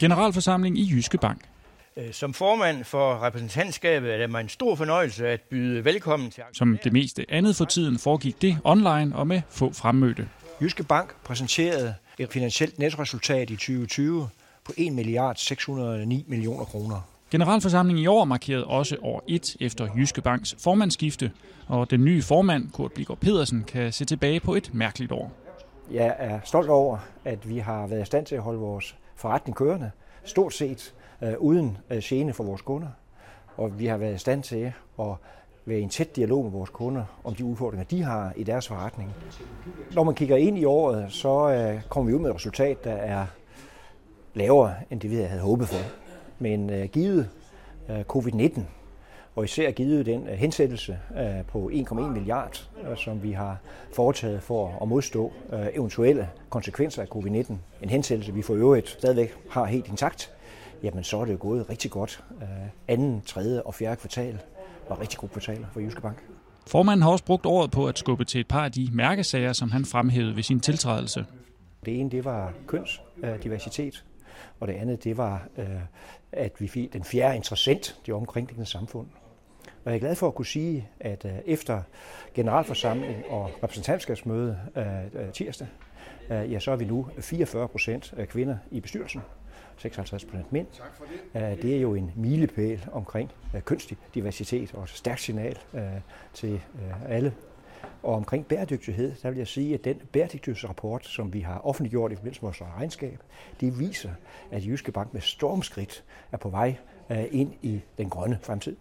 Generalforsamling i Jyske Bank. Øh, som formand for repræsentantskabet er det mig en stor fornøjelse at byde velkommen til Som det meste andet for tiden foregik det online og med få fremmødte. Jyske Bank præsenterede et finansielt nettoresultat i 2020 på 1 milliard 609 millioner kroner. Generalforsamlingen i år markerede også år et efter Jyske Banks formandsskifte, og den nye formand, Kurt Bligård Pedersen, kan se tilbage på et mærkeligt år. Jeg er stolt over, at vi har været i stand til at holde vores forretning kørende, stort set øh, uden øh, gene for vores kunder. Og vi har været i stand til at være i en tæt dialog med vores kunder om de udfordringer, de har i deres forretning. Når man kigger ind i året, så øh, kommer vi ud med et resultat, der er lavere, end det vi havde håbet for. Men øh, givet øh, covid-19, og især givet den øh, hensættelse øh, på 1,1 milliard, øh, som vi har foretaget for at modstå eventuelle konsekvenser af covid-19, en hensættelse, vi for øvrigt stadigvæk har helt intakt, jamen så er det jo gået rigtig godt. Anden, tredje og fjerde kvartal var rigtig gode kvartaler for Jyske Bank. Formanden har også brugt året på at skubbe til et par af de mærkesager, som han fremhævede ved sin tiltrædelse. Det ene, det var kønsdiversitet, og det andet, det var, at vi fik den fjerde interessant, det omkringliggende samfund. Og jeg er glad for at kunne sige, at øh, efter generalforsamling og repræsentantskabsmøde øh, tirsdag, ja, så er vi nu 44 procent kvinder i bestyrelsen. 56 procent mænd. Tak for det. det er jo en milepæl omkring kønsdiversitet og et stærkt signal til alle og omkring bæredygtighed, der vil jeg sige, at den bæredygtighedsrapport, som vi har offentliggjort i forbindelse med vores regnskab, det viser, at Jyske Bank med stormskridt er på vej ind i den grønne fremtid.